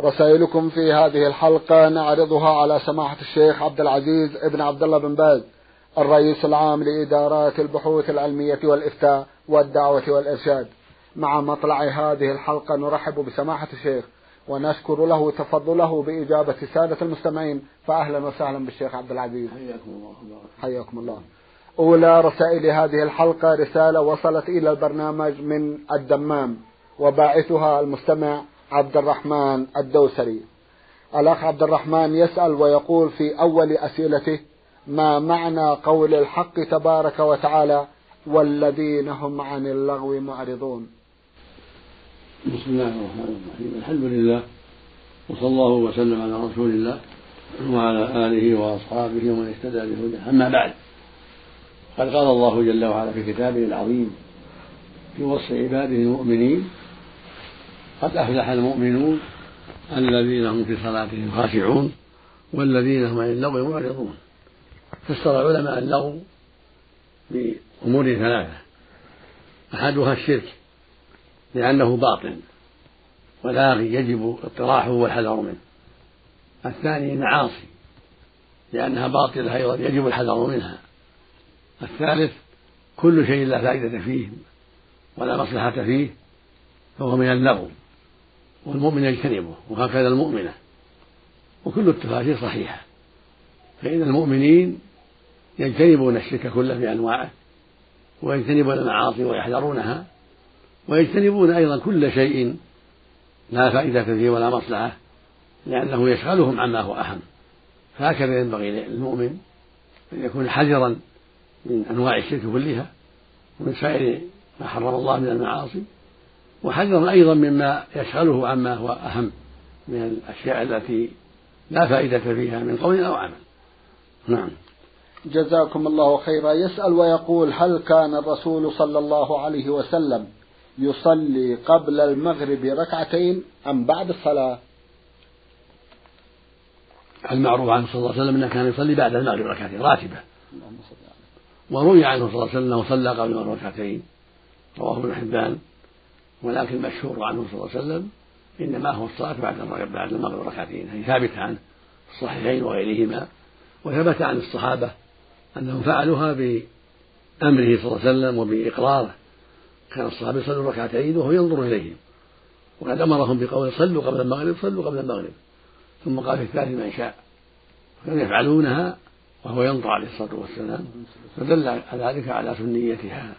رسائلكم في هذه الحلقة نعرضها على سماحة الشيخ عبد العزيز ابن عبد الله بن باز الرئيس العام لإدارات البحوث العلمية والإفتاء والدعوة والإرشاد. مع مطلع هذه الحلقة نرحب بسماحة الشيخ ونشكر له تفضله بإجابة سادة المستمعين. فأهلا وسهلا بالشيخ عبد العزيز. حياكم الله. حياكم الله. أولى رسائل هذه الحلقة رسالة وصلت إلى البرنامج من الدمام وباعثها المستمع عبد الرحمن الدوسري. الأخ عبد الرحمن يسأل ويقول في أول أسئلته ما معنى قول الحق تبارك وتعالى والذين هم عن اللغو معرضون؟ بسم الله الرحمن الرحيم. الحمد لله وصلى الله وسلم على رسول الله وعلى آله وأصحابه ومن اهتدى بهداه. أما بعد قد قال الله جل وعلا في كتابه العظيم في وصف عباده المؤمنين قد أفلح المؤمنون الذين هم في صلاتهم خاشعون والذين هم عن اللغو معرضون. فسر علماء اللغو بأمور ثلاثة. أحدها الشرك لأنه باطل ولاغي يجب اطراحه والحذر منه. الثاني المعاصي لأنها باطلة أيضا يجب الحذر منها. الثالث كل شيء لا فائدة فيه ولا مصلحة فيه فهو من اللغو. والمؤمن يجتنبه وهكذا المؤمنة. وكل التفاسير صحيحة. فإن المؤمنين يجتنبون الشرك كله بأنواعه ويجتنبون المعاصي ويحذرونها ويجتنبون أيضا كل شيء لا فائدة فيه ولا مصلحة لأنه يشغلهم عما هو أهم. فهكذا ينبغي للمؤمن أن يكون حذرا من أنواع الشرك كلها ومن سائر ما حرم الله من المعاصي وحذرا أيضا مما يشغله عما هو أهم من الأشياء التي لا فائدة فيها من قول أو عمل. نعم. جزاكم الله خيرا. يسأل ويقول هل كان الرسول صلى الله عليه وسلم يصلي قبل المغرب ركعتين أم بعد الصلاة؟ المعروف عنه صلى الله عليه وسلم أنه كان يصلي بعد المغرب ركعتين راتبة. وروي عنه صلى الله عليه وسلم أنه صلى قبل المغرب ركعتين رواه ابن حبان. ولكن المشهور عنه صلى الله عليه وسلم إنما هو الصلاة بعد المغرب بعد المغرب ركعتين. هذه ثابتة عنه في الصحيحين وغيرهما وثبت عن الصحابة أنهم فعلوها بأمره صلى الله عليه وسلم وبإقراره. كان الصحابة يصلون ركعتين وهو ينظر إليهم. وقد أمرهم بقول صلوا قبل المغرب صلوا قبل المغرب. ثم قال في الثالث من شاء. كانوا يفعلونها وهو ينظر عليه الصلاة والسلام فدل ذلك على سنيتها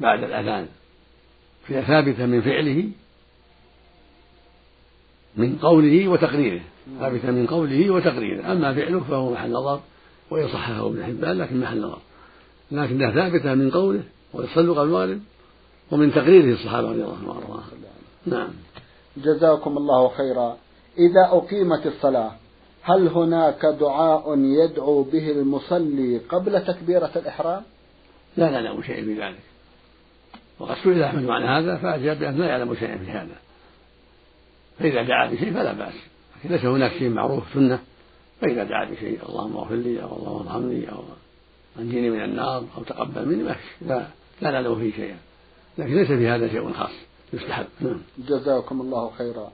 بعد الأذان. فهي ثابتة من فعله من قوله وتقريره. ثابتة من قوله وتقريره. أما فعله فهو محل نظر وإن صححه ابن حبان لكن محل نظر لكنها ثابتة من قوله ويصلوا قبل المغرب ومن تقريره الصحابة رضي الله عنهم. نعم. جزاكم الله خيرا. إذا أقيمت الصلاة هل هناك دعاء يدعو به المصلي قبل تكبيرة الإحرام؟ لا لا لا شيء في ذلك وقد سئل أحمد عن هذا فأجاب بأنه لا يعلم شيئا في هذا. فإذا دعا بشيء فلا بأس. لكن ليس هناك شيء معروف سنة فإذا دعا بشيء اللهم اغفر لي أو اللهم ارحمني أو أنجني من النار أو تقبل مني ما لا لا نعلم فيه شيئا. لكن ليس في هذا شيء خاص. يستحب. نعم. جزاكم الله خيرا.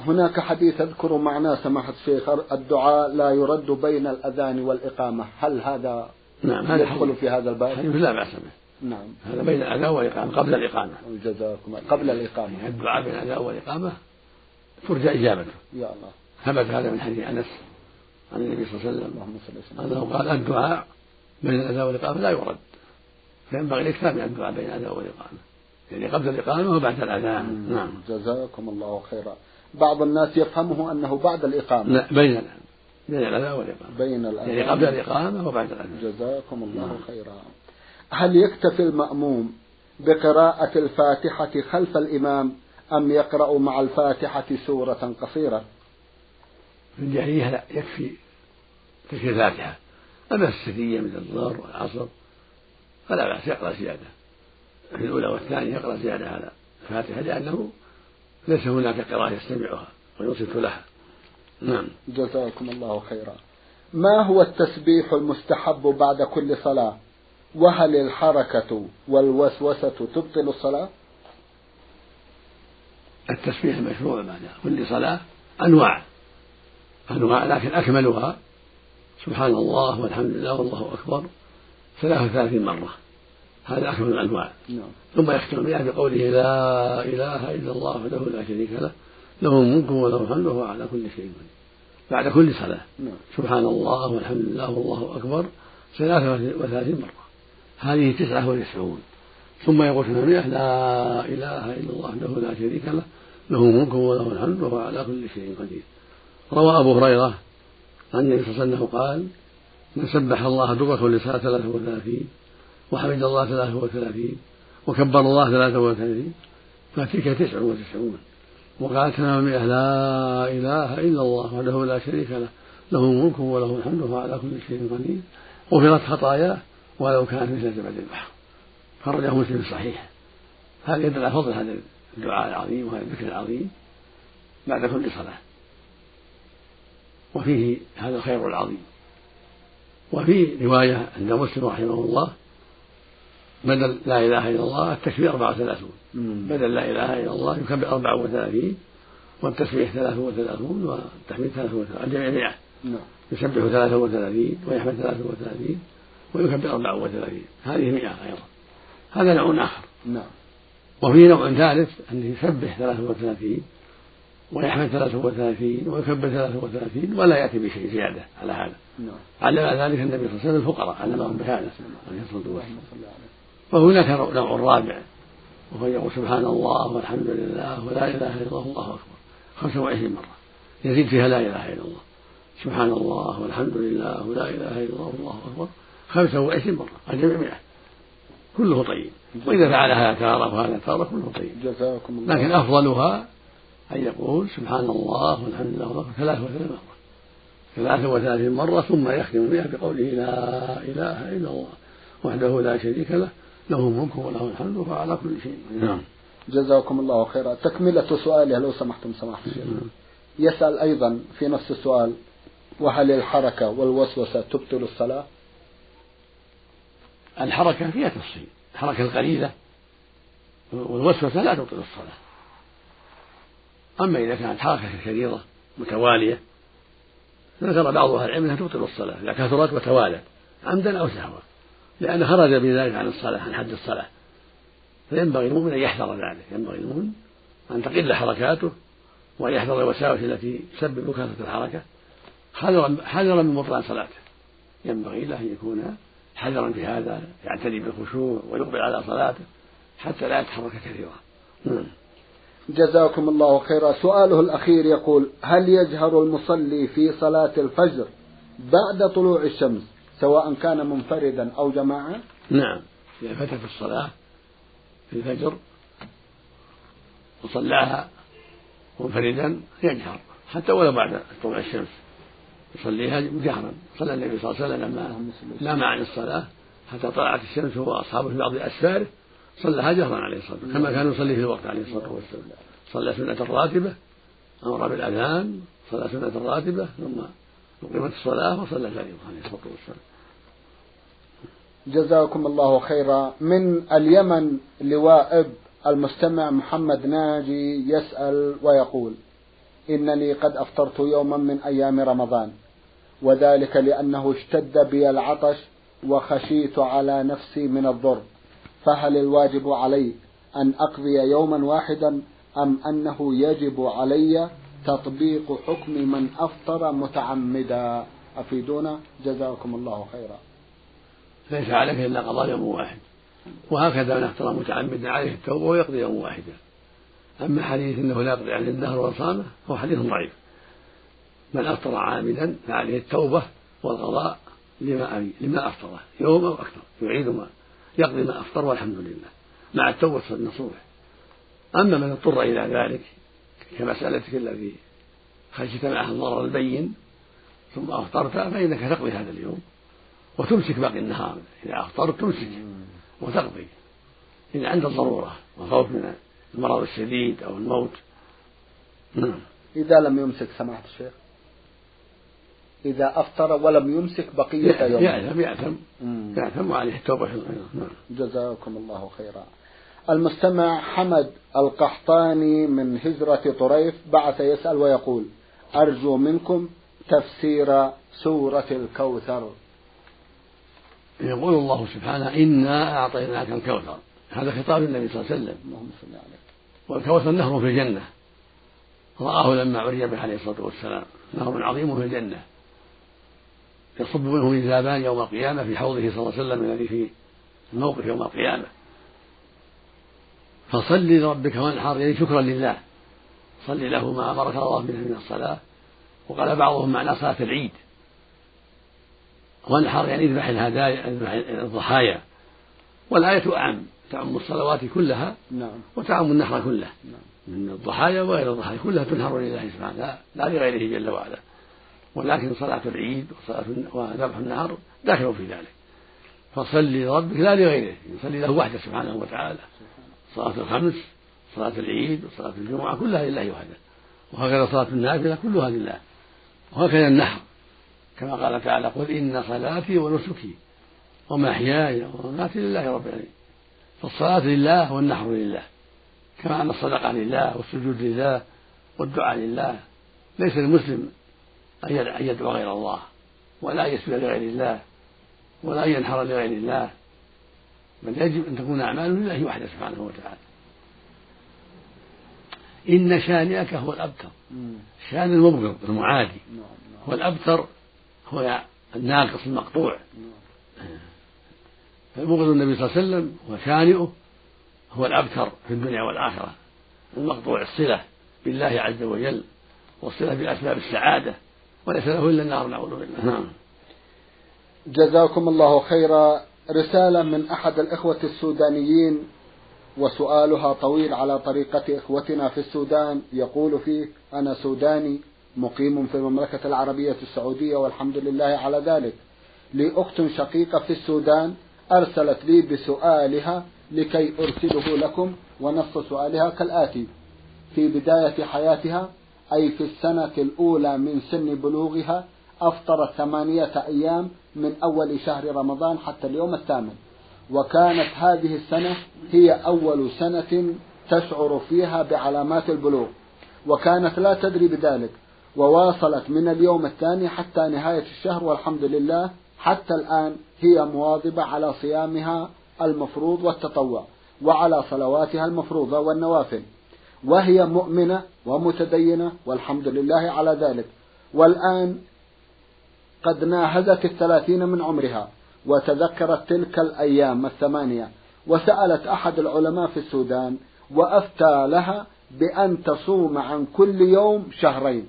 هناك حديث أذكر معناه سماحة الشيخ الدعاء لا يرد بين الأذان والإقامة. هل هذا نعم هذا يدخل في هذا الباب؟ لا بأس به. نعم. هذا بين الأذان والإقامة قبل الإقامة. جزاكم قبل الإقامة. يعني الدعاء بين الأذان والإقامة ترجى إجابته. يا الله. ثبت هذا من حديث أنس عن النبي صلى الله عليه وسلم. أنه قال الدعاء بين الأذان والإقامة لا يرد. فينبغي الإكثار من الدعاء بين الأذان والإقامة. يعني قبل الإقامة وبعد الأذان نعم. جزاكم الله خيرا. بعض الناس يفهمه أنه بعد الإقامة. لا بين بين الأذان والإقامة. بين الأذان يعني قبل الإقامة وبعد الأذان جزاكم الله نعم. خيرا. هل يكتفي المأموم بقراءة الفاتحة خلف الإمام أم يقرأ مع الفاتحة سورة قصيرة؟ في الجاهلية لا يكفي تلك الفاتحة. أما السرية من الظهر والعصر فلا بأس يقرأ زيادة. في الأولى والثانية يقرأ زيادة على الفاتحة لأنه ليس هناك قراءة يستمعها وينصت لها. نعم. جزاكم الله خيرا. ما هو التسبيح المستحب بعد كل صلاة؟ وهل الحركة والوسوسة تبطل الصلاة؟ التسبيح المشروع بعد كل صلاة أنواع أنواع لكن أكملها سبحان الله والحمد لله والله أكبر ثلاثة وثلاثين مرة. هذا أكمل الأنواع. نعم. ثم يختم بها بقوله لا إله إلا الله وحده لا شريك له له الملك وله الحمد وهو على كل شيء بعد كل صلاة. نعم. سبحان الله والحمد لله والله أكبر ثلاثة وثلاثين مرة. هذه تسعة وتسعون ثم يقول المئة لا إله إلا الله وحده لا شريك له له الملك وله الحمد وهو على كل شيء قدير. روى أبو هريرة عن النبي صلى الله عليه وسلم قال من سبح الله دبر كل ساعة ثلاثة وثلاثين وحمد الله ثلاثة وثلاثين وكبر الله ثلاثة وثلاثين فتلك تسع وتسعون. وقال تمام المئة لا إله إلا الله وحده لا شريك له له الملك وله الحمد وهو على كل شيء قدير. غفرت خطاياه ولو كانت مثل زبد البحر. خرجه مسلم الصحيح هذا يدل على فضل هذا الدعاء العظيم وهذا الذكر العظيم بعد كل صلاة. وفيه هذا الخير العظيم. وفي رواية عند مسلم رحمه الله بدل لا إله إلا الله التكبير أربعة وثلاثون. بدل لا إله إلا الله يكبر أربعة وثلاثين والتسبيح ثلاثة وثلاثون والتحميد ثلاثة وثلاثون الجميع مئة. نعم. يسبح ثلاثة وثلاثين ويحمد ثلاثة وثلاثين. ويكبر أربعة وثلاثين هذه مئة أيضا. هذا نوع آخر. نعم. وفي نوع ثالث أنه يسبح ثلاثة وثلاثين ويحمد ثلاثة وثلاثين ويكبر ثلاثة وثلاثين ولا يأتي بشيء زيادة على هذا. نعم. علم ذلك النبي صلى الله عليه وسلم الفقراء علمهم بهذا. عليه الصلاة والسلام. وهناك نوع رابع. وهو يقول سبحان الله والحمد لله ولا إله إلا الله والله أكبر. خمسة وعشرين مرة. يزيد فيها لا إله إلا الله. سبحان الله والحمد لله ولا إله إلا الله والله أكبر. خمسة وعشرين مرة الجميع مئة كله طيب. وإذا فعلها تارة وهذا تارة كله طيب. جزاكم الله لكن أفضلها أن يقول سبحان الله والحمد لله والله ثلاث وثلاثين مرة. ثلاث وثلاثين مرة ثم يختم بها بقوله لا إله إلا الله وحده لا شريك له له الملك وله الحمد وهو على كل شيء نعم. جزاكم الله خيرا. تكملة سؤاله لو سمحتم؟ سماحة الشيخ نعم. يسأل أيضا في نفس السؤال وهل الحركة والوسوسة تبطل الصلاة؟ الحركة فيها تفصيل. الحركة القليلة والوسوسة لا تبطل الصلاة. أما إذا كانت حركة كثيرة متوالية ذكر بعض أهل العلم أنها تبطل الصلاة. إذا كثرت وتوالت عمدا أو سهوا. لأن خرج بذلك عن الصلاة عن حد الصلاة. فينبغي المؤمن أن يحذر ذلك. ينبغي المؤمن أن تقل حركاته وأن يحذر الوساوس التي تسبب كثرة الحركة. حذرا حذرا من بطلان صلاته. ينبغي له أن يكون حذرا في هذا يعتني بالخشوع ويقبل على صلاته حتى لا يتحرك كثيرا. نعم. جزاكم الله خيرا. سؤاله الأخير يقول هل يجهر المصلي في صلاة الفجر بعد طلوع الشمس سواء كان منفردا أو جماعة؟ نعم. إذا فتت الصلاة في الفجر وصلاها منفردا يجهر حتى ولو بعد طلوع الشمس. يصليها جهرا. صلى النبي صلى الله عليه وسلم لما نام عن الصلاة حتى طلعت الشمس هو وأصحابه في بعض أسفاره صلىها جهرا عليه الصلاة والسلام. كما كان يصلي في الوقت عليه الصلاة والسلام. صلى سنة راتبة أمر بالأذان صلى سنة راتبة ثم أقيمت الصلاة وصلى الفريضة عليه الصلاة والسلام. جزاكم الله خيرا. من اليمن لواء المستمع محمد ناجي يسأل ويقول إنني قد أفطرت يوما من أيام رمضان. وذلك لأنه اشتد بي العطش وخشيت على نفسي من الضر. فهل الواجب علي أن أقضي يوما واحدا أم أنه يجب علي تطبيق حكم من أفطر متعمدا؟ أفيدونا؟ جزاكم الله خيرا. ليس عليك إلا قضاء يوم واحد. وهكذا من أفطر متعمدا عليه التوبة ويقضي يوم واحدا. أما حديث أنه لا يقضي عن الدهر وصامه فهو حديث ضعيف. من أفطر عامدا فعليه التوبة والقضاء لما لما أفطره. يوم أو أكثر يعيد ما يقضي ما أفطر والحمد لله. مع التوبة النصوح أما من اضطر إلى ذلك كمسألتك الذي خشيت معها الضرر البين ثم أفطرت فإنك تقضي هذا اليوم. وتمسك باقي النهار. إذا أفطرت تمسك وتقضي. إذا عند الضرورة وخوف من المرض الشديد أو الموت. نعم. إذا لم يمسك سماحة الشيخ. إذا أفطر ولم يمسك بقية يوم يأثم يأثم يأثم وعليه التوبة نعم. جزاكم الله خيرا. المستمع حمد القحطاني من هجرة طريف بعث يسأل ويقول أرجو منكم تفسير سورة الكوثر. يقول الله سبحانه إنا أعطيناك الكوثر. هذا خطاب النبي صلى الله عليه وسلم. اللهم صل عليه والكوثر نهر في الجنة. رآه لما عري به عليه الصلاة والسلام. نهر عظيم في الجنة. يصب منه ميزابان يوم القيامة في حوضه صلى الله عليه وسلم الذي في الموقف يوم القيامة. فصل لربك وانحر يعني شكرا لله. صل له ما أمرك الله به من الصلاة. وقال بعضهم معنى صلاة العيد. وانحر يعني اذبح الهدايا اذبح الضحايا. والآية أعم تعم الصلوات كلها نعم. وتعم النحر كله. نعم. من الضحايا وغير الضحايا كلها تنحر لله سبحانه لا, لا لغيره جل وعلا. ولكن صلاة العيد وصلاة وذبح النهر داخل في ذلك. فصل لربك لا لغيره. يصلي له وحده سبحانه وتعالى. صلاة الخمس صلاة العيد وصلاة الجمعة كلها لله وحده. وهكذا صلاة النافلة كلها لله. وهكذا النحر كما قال تعالى قل إن صلاتي ونسكي ومحياي ومماتي لله رب العالمين فالصلاة لله والنحر لله. كما أن الصدقة لله والسجود لله والدعاء لله. ليس المسلم أن يدعو غير الله ولا يسجد لغير الله ولا أن ينحر لغير الله. بل يجب أن تكون أعماله لله وحده سبحانه وتعالى. إن شانئك هو الأبتر. شان المبغض المعادي. نعم، نعم. والأبتر هو الناقص المقطوع. فبغض النبي صلى الله عليه وسلم وشانئه هو الأبتر في الدنيا والآخرة. المقطوع الصلة بالله عز وجل والصلة بأسباب السعادة. وليس له إلا النار نعوذ بالله. نعم. جزاكم الله خيرا. رسالة من أحد الإخوة السودانيين وسؤالها طويل على طريقة إخوتنا في السودان. يقول فيه أنا سوداني مقيم في المملكة العربية السعودية والحمد لله على ذلك. لي أخت شقيقة في السودان أرسلت لي بسؤالها لكي أرسله لكم ونص سؤالها كالآتي. في بداية حياتها أي في السنة الأولى من سن بلوغها أفطرت ثمانية أيام من أول شهر رمضان حتى اليوم الثامن. وكانت هذه السنة هي أول سنة تشعر فيها بعلامات البلوغ وكانت لا تدري بذلك وواصلت من اليوم الثاني حتى نهاية الشهر والحمد لله حتى الآن هي مواظبة على صيامها المفروض والتطوع وعلى صلواتها المفروضة والنوافل. وهي مؤمنة ومتدينة والحمد لله على ذلك. والآن قد ناهزت الثلاثين من عمرها وتذكرت تلك الأيام الثمانية وسألت أحد العلماء في السودان وأفتى لها بأن تصوم عن كل يوم شهرين.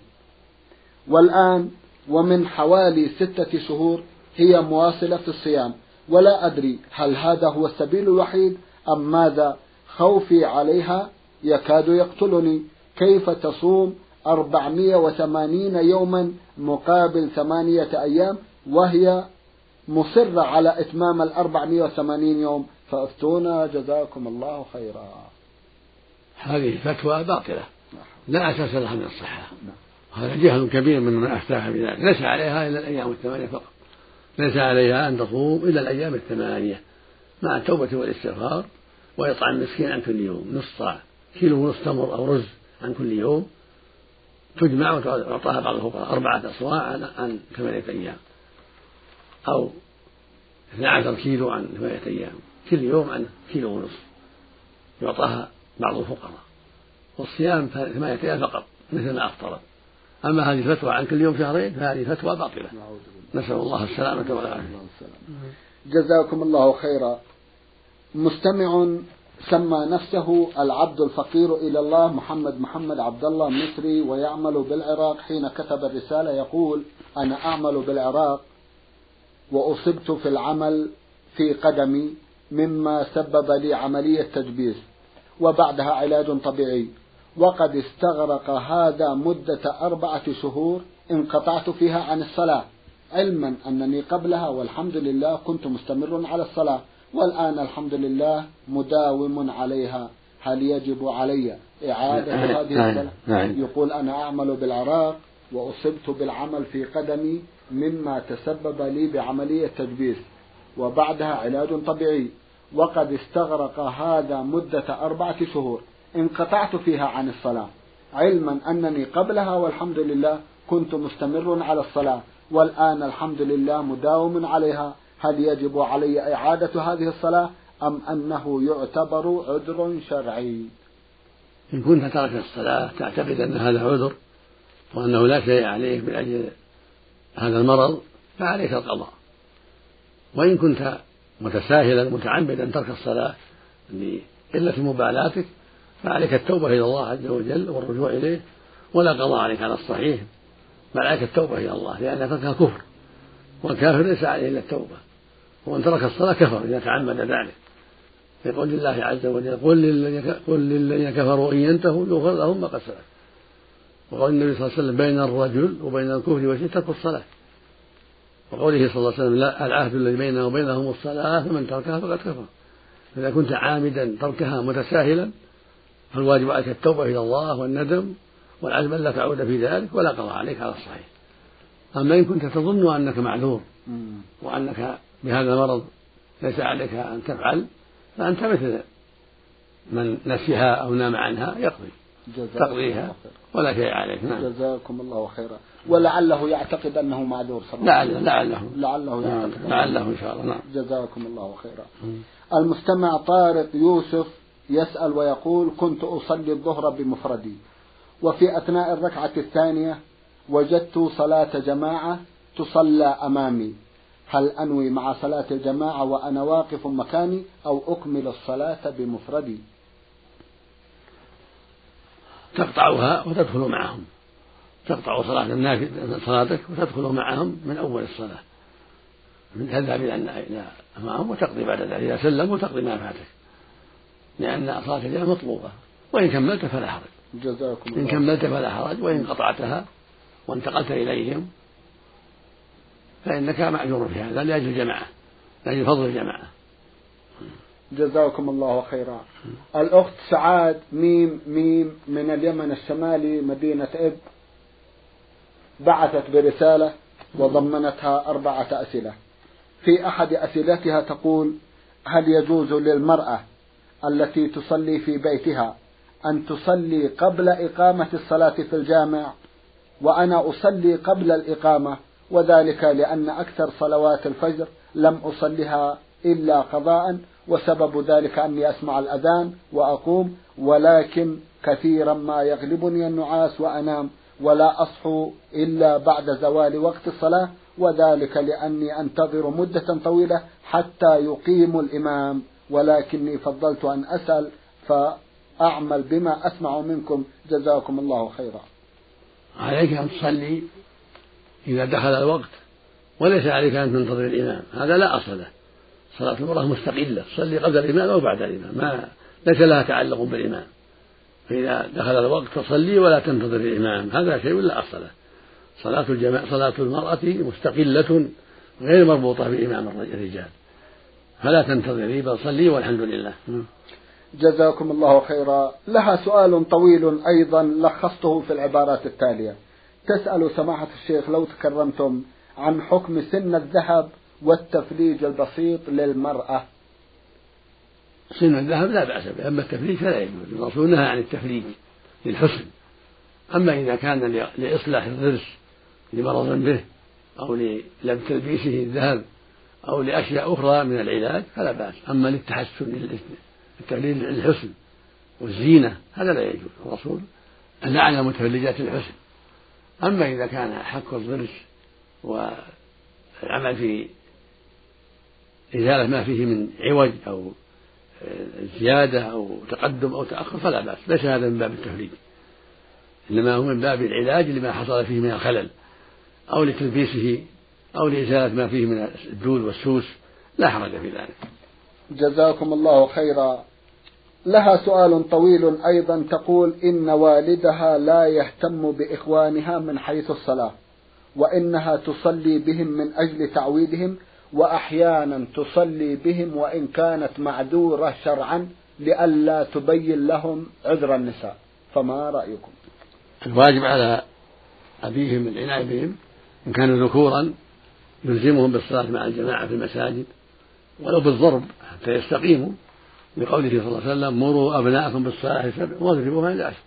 والآن ومن حوالي ستة شهور هي مواصلة في الصيام. ولا أدري هل هذا هو السبيل الوحيد أم ماذا خوفي عليها يكاد يقتلني. كيف تصوم أربعمائة وثمانين يوما مقابل ثمانية أيام؟ وهي مصرة على إتمام الأربعمائة وثمانين يوم. فأفتونا جزاكم الله خيرا. هذه فتوى باطلة. لا أساس لها من الصحة. هذا جهل كبير من من أفتاها بذلك ليس عليها إلا الأيام الثمانية فقط. ليس عليها أن تصوم إلا الأيام الثمانية. مع التوبة والاستغفار ويطعم مسكين عن كل يوم نص صاع كيلو ونص تمر أو رز عن كل يوم تجمع وتعطاها بعض الفقراء أربعة أصواع عن ثمانية أيام أو 12 كيلو عن ثمانية أيام كل يوم عن كيلو ونصف يعطاها بعض الفقراء والصيام ثمانية أيام فقط مثل ما أفطرت. أما هذه الفتوى عن كل يوم شهرين فهذه فتوى باطلة. نسأل الله السلامة والعافية. جزاكم الله خيرا. مستمع سمى نفسه العبد الفقير إلى الله محمد محمد عبد الله مصري ويعمل بالعراق حين كتب الرسالة يقول أنا أعمل بالعراق وأصبت في العمل في قدمي مما سبب لي عملية تجبيس وبعدها علاج طبيعي وقد استغرق هذا مدة أربعة شهور انقطعت فيها عن الصلاة علما أنني قبلها والحمد لله كنت مستمر على الصلاة والآن الحمد لله مداوم عليها هل يجب علي إعادة نعم. هذه نعم. الصلاة نعم. يقول أنا أعمل بالعراق وأصبت بالعمل في قدمي مما تسبب لي بعملية تجبيس وبعدها علاج طبيعي وقد استغرق هذا مدة أربعة شهور انقطعت فيها عن الصلاة علما أنني قبلها والحمد لله كنت مستمر على الصلاة والآن الحمد لله مداوم عليها هل يجب علي إعادة هذه الصلاة أم أنه يعتبر عذر شرعي؟ إن كنت ترك الصلاة تعتقد أن هذا عذر وأنه لا شيء عليك من أجل هذا المرض فعليك القضاء. وإن كنت متساهلا متعمدا ترك الصلاة لقلة مبالاتك فعليك التوبة إلى الله عز وجل والرجوع إليه ولا قضاء عليك على الصحيح بل عليك التوبة إلى الله لأن تركها كفر والكافر ليس عليه إلا التوبة. ومن ترك الصلاة كفر إذا تعمد ذلك. يقول لله عز وجل قل للذين كفروا إن ينتهوا يغفر لهم ما قد سلف وقول النبي صلى الله عليه وسلم بين الرجل وبين الكفر والشرك ترك الصلاة. وقوله صلى الله عليه وسلم لا العهد الذي بيننا وبينهم الصلاة فمن تركها فقد كفر. إذا كنت عامدا تركها متساهلا فالواجب عليك التوبة إلى الله والندم والعزم ألا تعود في ذلك ولا قضاء عليك على الصحيح. أما إن كنت تظن أنك معذور وأنك بهذا المرض ليس عليك أن تفعل فأنت مثل من نسيها أو نام عنها يقضي تقضيها ولا شيء عليك نعم. جزاكم الله خيرا. ولعله يعتقد أنه معذور صلى الله عليه وسلم. لعله لعله. نعم. يعتقد. لعله إن شاء الله نعم. جزاكم الله خيرا. المستمع طارق يوسف يسأل ويقول كنت أصلي الظهر بمفردي وفي أثناء الركعة الثانية وجدت صلاة جماعة تصلى أمامي. هل أنوي مع صلاة الجماعة وأنا واقف مكاني أو أكمل الصلاة بمفردي؟ تقطعها وتدخل معهم. تقطع صلاة الناس صلاتك وتدخل معهم من أول الصلاة. من تذهب إلى معهم وتقضي بعد ذلك إذا سلموا تقضي ما فاتك. لأن صلاة الجماعة مطلوبة. وإن كملت فلا حرج. جزاكم الله إن كملت فلا حرج. وإن قطعتها وانتقلت إليهم فإنك معذور في هذا لأجل الجماعة لأجل فضل الجماعة. جزاكم الله خيرا. الأخت سعاد ميم ميم من اليمن الشمالي مدينة إب بعثت برسالة وضمنتها أربعة أسئلة. في أحد أسئلتها تقول هل يجوز للمرأة التي تصلي في بيتها أن تصلي قبل إقامة الصلاة في الجامع وأنا أصلي قبل الإقامة؟ وذلك لأن أكثر صلوات الفجر لم أصلها إلا قضاء وسبب ذلك أني أسمع الأذان وأقوم ولكن كثيرا ما يغلبني النعاس وأنام ولا أصحو إلا بعد زوال وقت الصلاة وذلك لأني أنتظر مدة طويلة حتى يقيم الإمام ولكني فضلت أن أسأل فأعمل بما أسمع منكم. جزاكم الله خيرا. عليك أن تصلي. إذا دخل الوقت وليس عليك أن تنتظر الإمام. هذا لا أصل له. صلاة المرأة مستقلة. تصلي قبل الإمام أو بعد الإمام. ما ليس لها تعلق بالإمام. فإذا دخل الوقت تصلي ولا تنتظر الإمام. هذا شيء لا أصل له. صلاة الجماعة صلاة المرأة مستقلة غير مربوطة بإمام الرجال. فلا تنتظري بل صلي والحمد لله. جزاكم الله خيرا. لها سؤال طويل أيضا لخصته في العبارات التالية. تسأل سماحة الشيخ لو تكرمتم عن حكم سن الذهب والتفليج البسيط للمرأة. سن الذهب لا بأس به أما التفليج فلا يجوز الرسول نهى عن التفليج للحسن. أما إذا كان لإصلاح الضرس لمرض به أو للم تلبيسه الذهب أو لأشياء أخرى من العلاج فلا بأس. أما للتحسن التفليج للحسن والزينة هذا لا يجوز. الرسول لعن متفلجات الحسن. أما إذا كان حك الضرس والعمل في إزالة ما فيه من عوج أو زيادة أو تقدم أو تأخر فلا بأس ليس هذا من باب التفريج. إنما هو من باب العلاج لما حصل فيه من الخلل أو لتلبيسه أو لإزالة ما فيه من الدود والسوس لا حرج في ذلك. جزاكم الله خيرا. لها سؤال طويل أيضا تقول إن والدها لا يهتم بإخوانها من حيث الصلاة وإنها تصلي بهم من أجل تعويدهم وأحيانا تصلي بهم وإن كانت معذورة شرعا لئلا تبين لهم عذر النساء. فما رأيكم؟ الواجب على أبيهم العناية بهم إن كانوا ذكورا يلزمهم بالصلاة مع الجماعة في المساجد ولو بالضرب حتى يستقيموا. لقوله صلى الله عليه وسلم مروا أبناءكم بالصلاة سبع واضربوهم على عشر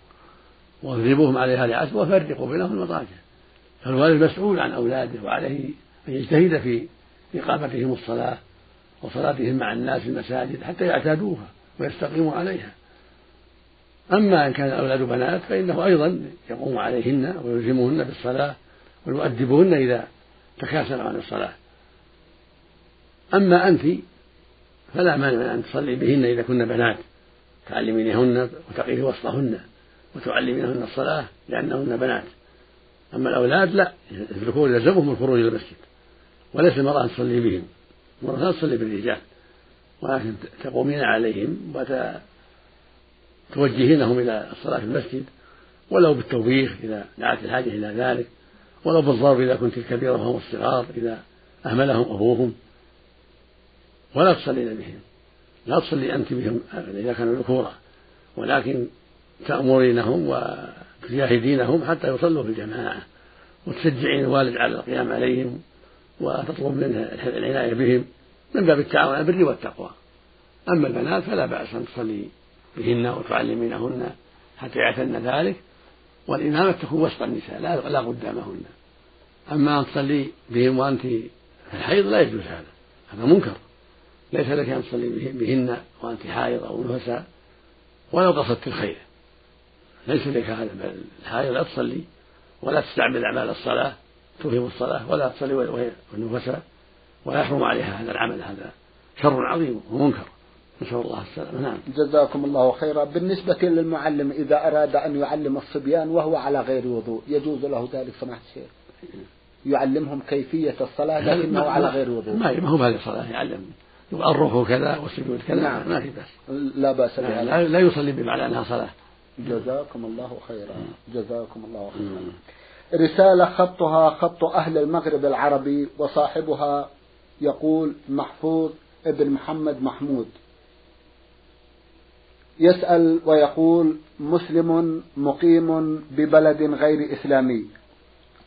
واضربوهم عليها لعشر وفرقوا بينهم المضاجع. فالوالد مسؤول عن أولاده وعليه أن يجتهد في إقامتهم الصلاة وصلاتهم مع الناس في المساجد حتى يعتادوها ويستقيموا عليها. أما إن كان الأولاد بنات فإنه أيضا يقوم عليهن ويلزمهن بالصلاة ويؤدبهن إذا تكاسل عن الصلاة. أما أنت فلا مانع أن تصلي بهن إذا كن بنات. تعلمينهن وتقيه وسطهن وتعلمينهن الصلاة لأنهن بنات. أما الأولاد لا الذكور يلزمهم الخروج إلى المسجد وليس المرأة تصلي بهم. المرأة لا تصلي بالرجال ولكن تقومين عليهم وتوجهينهم إلى الصلاة في المسجد ولو بالتوبيخ إذا دعت الحاجة إلى ذلك ولو بالضرب إذا كنت الكبيرة وهم الصغار إذا أهملهم أبوهم. ولا تصلين بهم. لا تصلي أنت بهم إذا كانوا ذكورا. ولكن تأمرينهم وتجاهدينهم حتى يصلوا في الجماعة. وتشجعين الوالد على القيام عليهم وتطلب منه العناية بهم من باب التعاون على البر والتقوى. أما البنات فلا بأس أن تصلي بهن وتعلمينهن حتى يعتن ذلك. والإمامة تكون وسط النساء لا لا قدامهن. أما أن تصلي بهم وأنت في الحيض لا يجوز هذا هذا منكر. ليس لك أن تصلي بهن وأنت حائض أو نفساء ولو قصدت الخير. ليس لك هذا الحائض لا تصلي ولا تستعمل أعمال الصلاة تفهم الصلاة ولا تصلي وهي نفساء ويحرم عليها هذا العمل هذا شر عظيم ومنكر. نسأل الله السلامة. نعم. جزاكم الله خيرا. بالنسبة للمعلم إذا أراد أن يعلم الصبيان وهو على غير وضوء يجوز له ذلك سماحة الشيخ؟ يعلمهم كيفية الصلاة لكنه على غير وضوء. ما ما هو بهذه الصلاة يعلم. الركوع كذا والسجود كذا نعم. ما في بأس. لا بأس بها لا, لا يصلي بما على أنها صلاة. جزاكم الله خيرا. جزاكم الله خيرا. رسالة خطها خط أهل المغرب العربي وصاحبها يقول محفوظ ابن محمد محمود. يسأل ويقول مسلم مقيم ببلد غير إسلامي.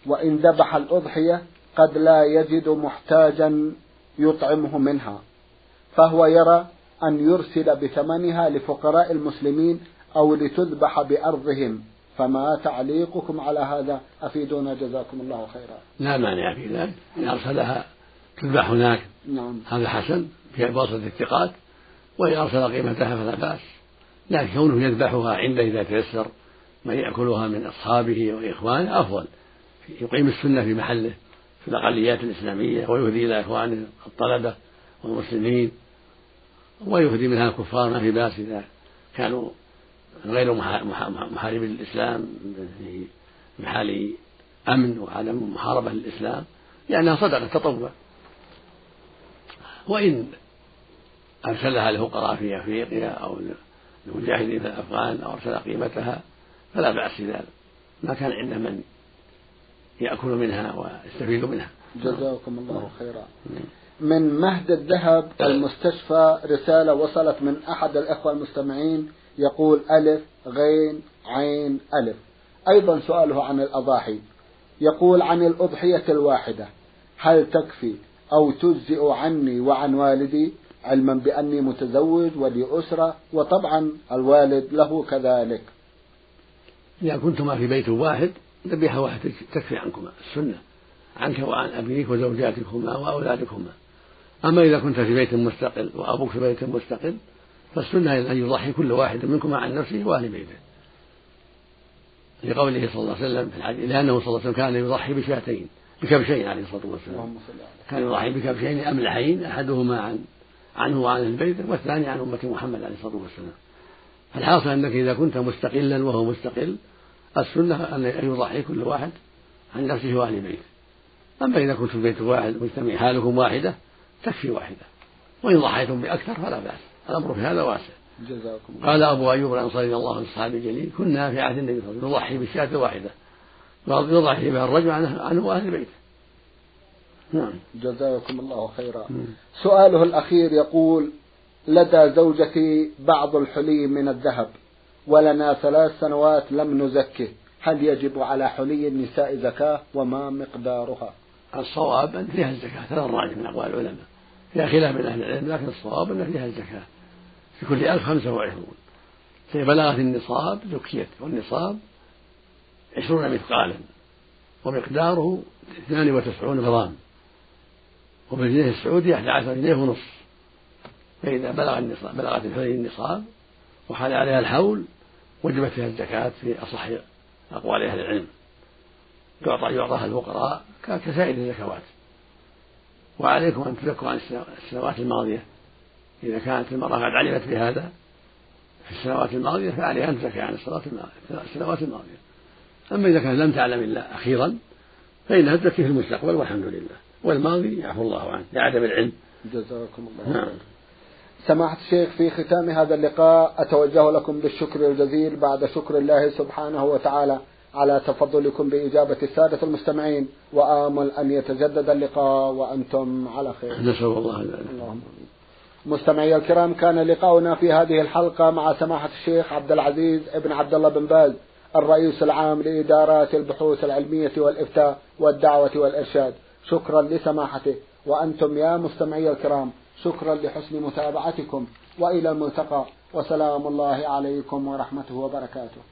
وإن ذبح الأضحية قد لا يجد محتاجا يطعمه منها. فهو يرى أن يرسل بثمنها لفقراء المسلمين أو لتذبح بأرضهم. فما تعليقكم على هذا؟ أفيدونا جزاكم الله خيرا. لا مانع في ذلك. إن أرسلها تذبح هناك نعم. هذا حسن في بواسطة الثقات. وإن أرسل قيمتها فلا بأس. لكن كونه يذبحها عنده إذا تيسر من يأكلها من أصحابه وإخوانه أفضل. يقيم السنة في محله في الأقليات الإسلامية ويهدي إلى إخوانه الطلبة والمسلمين. ويهدي منها الكفار ما في بأس إذا كانوا غير محاربين للإسلام في محال أمن وعدم محاربة للإسلام لأنها صدقة تطوع. وإن أرسلها لفقراء في أفريقيا أو لمجاهدين في الأفغان أو أرسل قيمتها فلا بأس ذلك ما كان عنده من يأكل منها ويستفيد منها. جزاكم الله خيرا. من مهد الذهب المستشفى رسالة وصلت من أحد الإخوة المستمعين يقول ألف غين عين ألف. أيضا سؤاله عن الأضاحي. يقول عن الأضحية الواحدة هل تكفي أو تجزئ عني وعن والدي علما بأني متزوج ولي أسرة وطبعا الوالد له كذلك. إذا كنتما في بيت واحد ذبيحة واحدة تكفي عنكما. السنة عنك وعن أبيك وزوجاتكما وأولادكما. أما إذا كنت في بيت مستقل وأبوك في بيت مستقل فالسنة أن يضحي كل واحد منكما عن نفسه وأهل بيته. لقوله صلى الله عليه وسلم في الحديث لأنه صلى الله عليه وسلم كان يضحي بشاتين بكبشين عليه الصلاة والسلام. كان يضحي بكبشين أملحين أحدهما عن عنه وعن أهل بيته والثاني عن أمة محمد عليه الصلاة والسلام. فالحاصل أنك إذا كنت مستقلا وهو مستقل السنة أن يضحي كل واحد عن نفسه وأهل بيته. أما إذا كنت في بيت واحد مجتمع حالكم واحدة تكفي واحدة. وإن ضحيتم بأكثر فلا بأس. الأمر في هذا واسع. جزاكم قال أبو أيوب الأنصاري رضي الله عنه الصحابي الجليل كنا في عهد النبي صلى الله عليه وسلم نضحي بالشاة واحدة. يضع بها الرجل عنه, وأهل بيته. نعم. جزاكم الله خيرا. سؤاله الأخير يقول لدى زوجتي بعض الحلي من الذهب؟ ولنا ثلاث سنوات لم نزكه. هل يجب على حلي النساء زكاة؟ وما مقدارها؟ الصواب أن فيها الزكاة. هذا الراجح من أقوال العلماء. فيها خلاف من أهل العلم لكن الصواب أن فيها الزكاة. في كل ألف خمسة وعشرون. فإذا بلغت النصاب زكيت والنصاب عشرون مثقالا ومقداره اثنان وتسعون غرام وبالجنيه السعودي أحد عشر جنيه ونصف. فإذا بلغ النصاب بلغت الحلي النصاب وحال عليها الحول وجبت فيها الزكاة في أصح أقوال أهل العلم. يعطى يعطاها الفقراء كسائر الزكوات. وعليكم أن تزكوا عن السنوات الماضية. إذا كانت المرأة قد علمت بهذا في السنوات الماضية فعليها أن تزكي عن السنوات الماضية. أما إذا كانت لم تعلم إلا أخيرا فإنها تزكي في المستقبل والحمد لله. والماضي يعفو الله عنه لعدم العلم. جزاكم الله نعم. سماحة الشيخ في ختام هذا اللقاء أتوجه لكم بالشكر الجزيل بعد شكر الله سبحانه وتعالى. على تفضلكم بإجابة السادة المستمعين وآمل أن يتجدد اللقاء وأنتم على خير. نسأل الله اللهم مستمعي الكرام كان لقاؤنا في هذه الحلقة مع سماحة الشيخ عبد العزيز ابن عبد الله بن باز الرئيس العام لإدارات البحوث العلمية والإفتاء والدعوة والإرشاد. شكرا لسماحته. وأنتم يا مستمعي الكرام شكرا لحسن متابعتكم. وإلى الملتقى. وسلام الله عليكم ورحمته وبركاته.